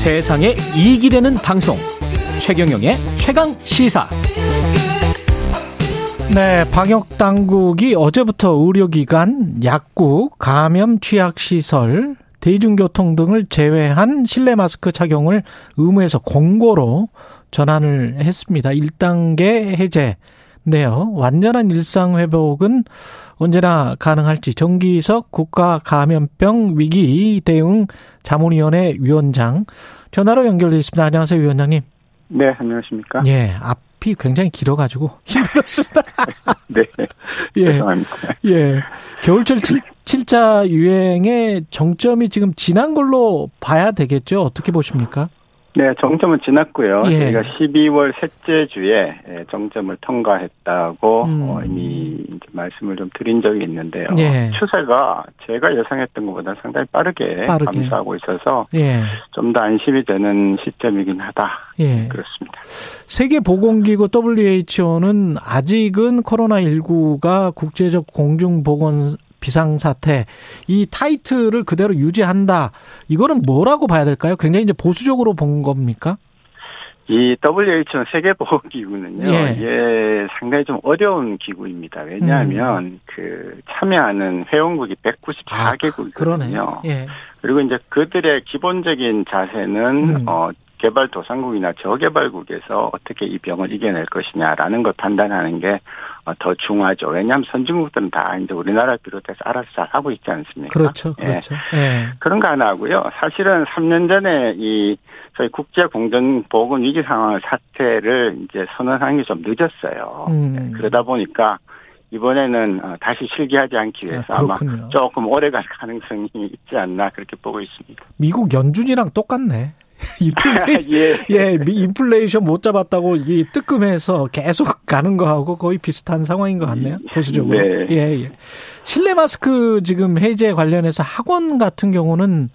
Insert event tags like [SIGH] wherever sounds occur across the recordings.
세상에 이익이 되는 방송. 최경영의 최강 시사. 네, 방역 당국이 어제부터 의료기관, 약국, 감염 취약 시설, 대중교통 등을 제외한 실내 마스크 착용을 의무에서 공고로 전환을 했습니다. 1단계 해제 네요. 완전한 일상 회복은 언제나 가능할지 정기석 국가 감염병 위기 대응 자문위원회 위원장 전화로 연결돼 있습니다. 안녕하세요, 위원장님. 네, 안녕하십니까? 예, 앞이 굉장히 길어가지고 [LAUGHS] 힘들었습니다. [LAUGHS] 네. 예. 죄송합니다. 예. 겨울철 칠, 칠자 유행의 정점이 지금 지난 걸로 봐야 되겠죠? 어떻게 보십니까? 네, 정점은 지났고요. 예. 저희가 12월 셋째 주에 예, 정점을 통과했다고 음. 어, 이미 말씀을 좀 드린 적이 있는데요. 예. 추세가 제가 예상했던 것보다 상당히 빠르게, 빠르게. 감소하고 있어서 예. 좀더 안심이 되는 시점이긴 하다. 예. 그렇습니다. 세계보건기구 WHO는 아직은 코로나19가 국제적 공중보건 비상사태 이 타이틀을 그대로 유지한다. 이거는 뭐라고 봐야 될까요? 굉장히 이제 보수적으로 본 겁니까? 이 WHO 세계보건기구는요, 예. 이게 상당히 좀 어려운 기구입니다. 왜냐하면 음. 그 참여하는 회원국이 아, 194개국이거든요. 그러네요. 예. 그리고 이제 그들의 기본적인 자세는 음. 어 개발도상국이나 저개발국에서 어떻게 이 병을 이겨낼 것이냐라는 걸 판단하는 게 더 중요하죠. 왜냐하면 선진국들은 다 이제 우리나라 비롯해서 알아서 잘 하고 있지 않습니까? 그렇죠. 예. 그렇죠. 예. 그런 거 하나 하고요. 사실은 3년 전에 이 저희 국제 공정 보건 위기 상황 사태를 이제 선언하는 게좀 늦었어요. 음. 예, 그러다 보니까 이번에는 어, 다시 실기하지 않기 위해서 아, 아마. 조금 오래 갈 [LAUGHS] 가능성이 있지 않나 그렇게 보고 있습니다. 미국 연준이랑 똑같네. [LAUGHS] 인플레, [LAUGHS] 예. 예, 미- 인플레이션 못 잡았다고 이 뜨끔해서 계속 가는 거하고 거의 비슷한 상황인 것 같네요. 보수적으로. 네. 예, 예. 실내 마스크 지금 해제 관련해서 학원 같은 경우는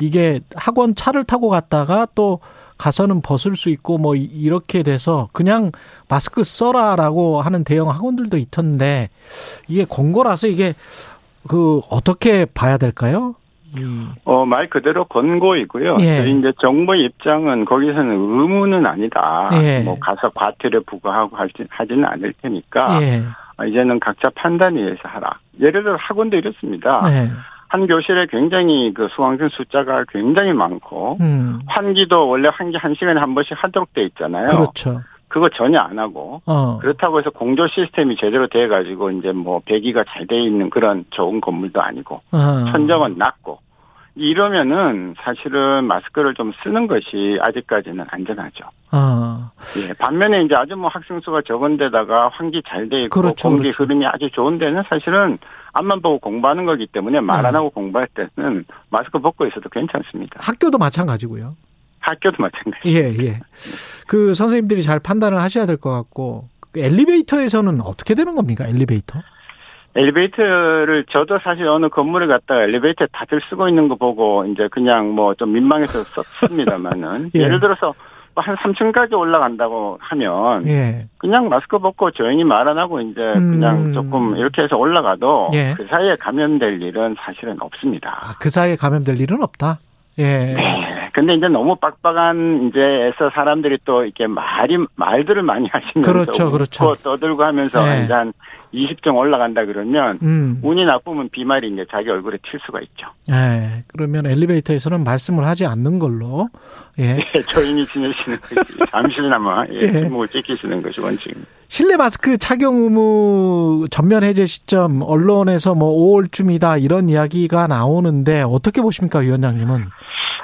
이게 학원 차를 타고 갔다가 또 가서는 벗을 수 있고 뭐 이- 이렇게 돼서 그냥 마스크 써라라고 하는 대형 학원들도 있던데 이게 권고라서 이게 그 어떻게 봐야 될까요? 이- 어, 말 그대로 권고이고요. 예. 이제 정부 입장은 거기서는 의무는 아니다. 예. 뭐 가서 과태료 부과하고 하지, 하지는 않을 테니까 예. 어, 이제는 각자 판단에 의해서 하라. 예를 들어 학원도 이렇습니다. 네. 한 교실에 굉장히 그 수강생 숫자가 굉장히 많고 음. 환기도 원래 환기 한 시간에 한 번씩 하도록 돼 있잖아요. 그렇죠. 그거 전혀 안 하고 어. 그렇다고 해서 공조 시스템이 제대로 돼 가지고 이제 뭐 배기가 잘 돼 있는 그런 좋은 건물도 아니고 어. 천정은 낮고 이러면은 사실은 마스크를 좀 쓰는 것이 아직까지는 안전하죠. 어. 예, 반면에 이제 아주 뭐 학생 수가 적은 데다가 환기 잘 돼 있고 그렇죠, 공기 그렇죠. 흐름이 아주 좋은 데는 사실은 앞만 보고 공부하는 거기 때문에 말안 네. 하고 공부할 때는 마스크 벗고 있어도 괜찮습니다. 학교도 마찬가지고요. 학교도 마찬가지. 예, 예. 그 선생님들이 잘 판단을 하셔야 될 것 같고 그 엘리베이터에서는 어떻게 되는 겁니까? 엘리베이터? 엘리베이터를 저도 사실 어느 건물에 갔다가 엘리베이터 다들 쓰고 있는 거 보고 이제 그냥 뭐 좀 민망해서 [LAUGHS] 썼습니다만은 예. 예를 들어서 뭐한 3층까지 올라간다고 하면 예. 그냥 마스크 벗고 조용히 말 안 하고 이제 그냥 음. 조금 이렇게 해서 올라가도 예. 그 사이에 감염될 일은 사실은 없습니다. 아, 그 사이에 감염될 일은 없다. 예. 네. 근데 이제 너무 빡빡한 이제에서 사람들이 또 이렇게 말이 말들을 많이 하시면서 그렇죠, 그렇죠. 떠들고 하면서 네. 이제 한 20점 올라간다 그러면 음. 운이 나쁘면 비말이 이제 자기 얼굴에 튈 수가 있죠. 예. 그러면 엘리베이터에서는 말씀을 하지 않는 걸로. 예. [LAUGHS] 예, 조용히 지내시는 것이 잠시나마 예, 예. 침묵을 지키시는 것이 원칙입니다. 실내 마스크 착용 의무 전면 해제 시점 언론에서 뭐 5월쯤이다 이런 이야기가 나오는데 어떻게 보십니까, 위원장님은?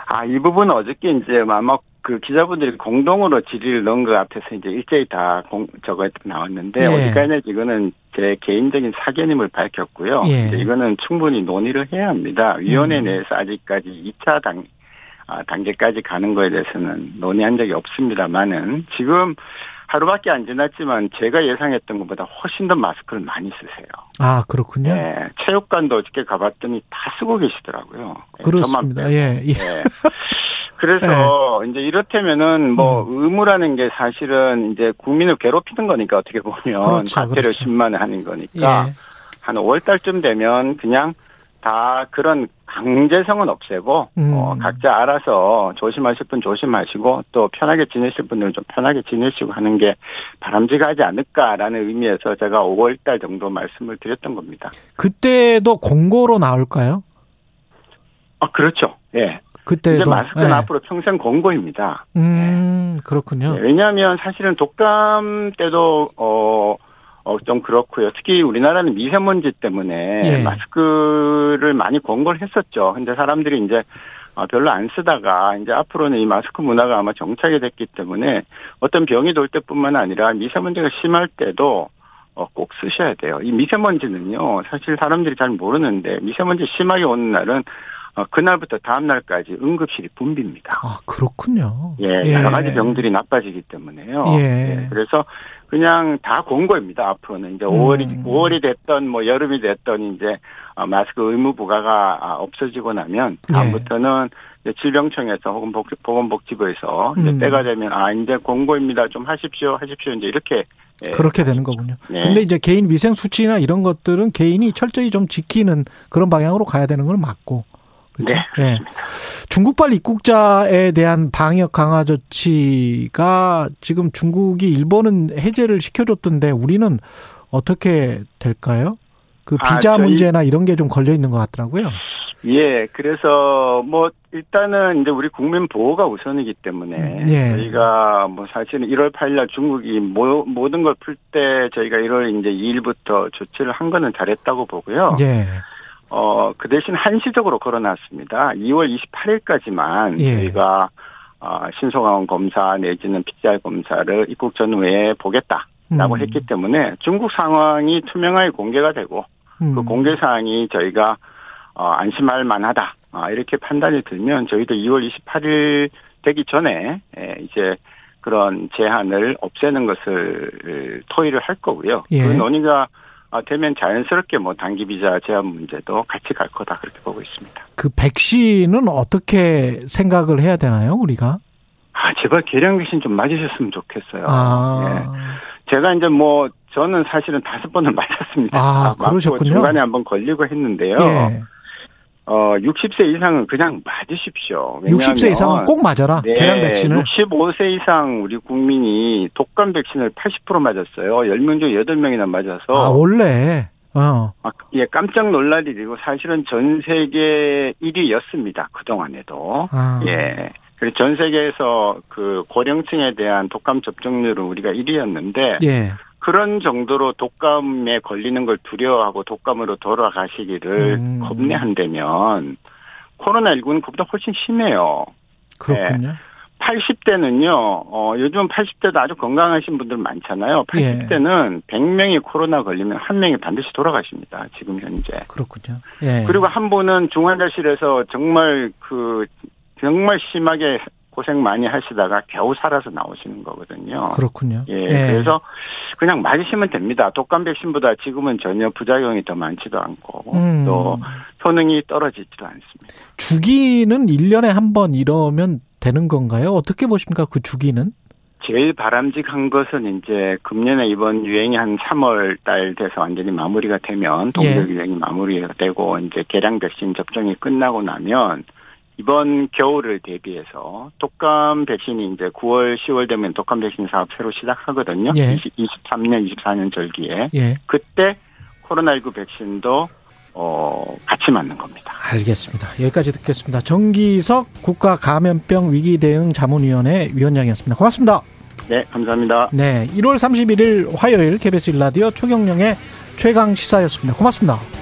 아, 이 부분은 어저께 이제 아마 그 기자분들이 공동으로 질의를 넣은 것 같아서 이제 일제히 다 공, 저거 나왔는데 예. 어디까지나 이거는 제 개인적인 사견임을 밝혔고요. 예. 이거는 충분히 논의를 해야 합니다. 위원회 음. 내에서 아직까지 2차 당, 아, 단계까지 가는 거에 대해서는 논의한 적이 없습니다만은 지금 하루밖에 안 지났지만 제가 예상했던 것보다 훨씬 더 마스크를 많이 쓰세요. 아, 그렇군요. 예, 체육관도 어저께 가봤더니 다 쓰고 계시더라고요. 예, 그렇습니다. 예, 예. 예. [LAUGHS] 그래서 이제 이렇다면은 뭐 음. 의무라는 게 사실은 이제 국민을 괴롭히는 거니까 어떻게 보면 그렇죠, 과태료 그렇죠. 10만 원 하는 거니까 예. 한 5월 달쯤 되면 그냥 다 그런 강제성은 없애고 음. 어, 각자 알아서 조심하실 분 조심하시고 또 편하게 지내실 분들은 좀 편하게 지내시고 하는 게 바람직하지 않을까라는 의미에서 제가 5월 달 정도 말씀을 드렸던 겁니다. 그때도 공고로 나올까요? 아 그렇죠. 예. 그때도 이제 마스크는 예. 앞으로 평생 공고입니다. 음 그렇군요. 네, 왜냐하면 사실은 독감 때도 어, 어, 좀 그렇고요. 특히 우리나라는 미세먼지 때문에 예. 마스크를 많이 권고를 했었죠. 근데 사람들이 이제 어, 별로 안 쓰다가 이제 앞으로는 이 마스크 문화가 아마 정착이 됐기 때문에 어떤 병이 돌 때뿐만 아니라 미세먼지가 심할 때도 어, 꼭 쓰셔야 돼요. 이 미세먼지는요, 사실 사람들이 잘 모르는데 미세먼지 심하게 오는 날은 어, 그날부터 다음 날까지 응급실이 붐빕니다. 아 그렇군요. 예, 여러 가지 병들이 나빠지기 때문에요. 예. 그래서 그냥 다 공고입니다. 앞으로는 이제 음. 5월이 5월이 됐던 뭐 여름이 됐던 이제 어, 마스크 의무 부과가 아, 없어지고 나면 예. 다음부터는 이제 질병청에서 혹은 복- 보건복지부에서 이제 음. 때가 되면 아 이제 공고입니다. 좀 하십시오, 하십시오 이제 이렇게 예, 그렇게 되는 거군요. 네. 근데 이제 개인 위생 수치나 이런 것들은 개인이 철저히 좀 지키는 그런 방향으로 가야 되는 건 맞고. 그렇죠? 네, 예. 중국발 입국자에 대한 방역 강화 조치가 지금 중국이 일본은 해제를 시켜줬던데 우리는 어떻게 될까요? 그 아, 비자 저희- 문제나 이런 게 좀 걸려 있는 것 같더라고요. 예, 그래서 뭐 일단은 이제 우리 국민 보호가 우선이기 때문에 예. 저희가 뭐 사실은 1월 8일날 중국이 모, 모든 걸 풀 때 저희가 1월 이제 2일부터 조치를 한 거는 잘했다고 보고요. 예. 어, 그 대신 한시적으로 걸어놨습니다. 2월 28일까지만 예. 저희가 어, 신속항원 검사 내지는 PCR 검사를 입국 전후에 보겠다라고 음. 했기 때문에 중국 상황이 투명하게 공개가 되고 음. 그 공개 사항이 저희가 어, 안심할 만하다. 아, 이렇게 판단이 들면 저희도 2월 28일 되기 전에 예, 이제 그런 제한을 없애는 것을 토의를 할 거고요. 예. 그 논의가 아, 되면 자연스럽게 뭐 단기 비자 제한 문제도 같이 갈 거다 그렇게 보고 있습니다. 그 백신은 어떻게 생각을 해야 되나요, 우리가? 아, 제발 계량 백신 좀 맞으셨으면 좋겠어요. 아. 예. 제가 이제 뭐 저는 사실은 다섯 번을 [LAUGHS] 맞았습니다. 아, 그러셨군요. 중간에 한번 걸리고 했는데요. 예. 어, 60세 이상은 그냥 맞으십시오. 60세 이상은 꼭 맞아라. 네, 계량 백신을. 65세 이상 우리 국민이 독감 백신을 80% 맞았어요. 10명 중 8명이나 맞아서. 아, 원래. 어. 아, 예, 깜짝 놀랄 일이고 사실은 전 세계 1위였습니다. 그동안에도. 아. 예. 그래서 전 세계에서 그 고령층에 대한 독감 접종률은 우리가 1위였는데 예. 그런 정도로 독감에 걸리는 걸 두려워하고 독감으로 돌아가시기를 음. 겁내한다면 코로나19는 그보다 훨씬 심해요. 그렇군요. 80대는요, 어, 요즘 80대도 아주 건강하신 분들 많잖아요. 예. 80대는 100명이 코로나 걸리면 한 명이 반드시 돌아가십니다. 지금 현재. 그렇군요. 예. 그리고 한 분은 중환자실에서 정말 그, 정말 심하게 고생 많이 하시다가 겨우 살아서 나오시는 거거든요. 그렇군요. 예, 그래서 그냥 맞으시면 됩니다. 독감 백신보다 지금은 전혀 부작용이 더 많지도 않고 음. 또 효능이 떨어지지도 않습니다. 주기는 1년에 한 번 이러면 되는 건가요? 어떻게 보십니까? 그 주기는? 제일 바람직한 것은 이제 금년에 이번 유행이 한 3월 달 돼서 완전히 마무리가 되면 동력 예. 유행이 마무리가 되고 이제 개량 백신 접종이 끝나고 나면 이번 겨울을 대비해서 독감 백신이 이제 9월, 10월 되면 독감 백신 사업 새로 시작하거든요. 예. 20, 23년, 24년 절기에. 예. 그때 코로나19 백신도 어 같이 맞는 겁니다. 알겠습니다. 여기까지 듣겠습니다. 정기석 국가감염병 위기대응 자문위원회 위원장이었습니다. 고맙습니다. 네, 감사합니다. 네. 1월 31일 화요일 KBS 일라디오 초경령의 최강 시사였습니다. 고맙습니다.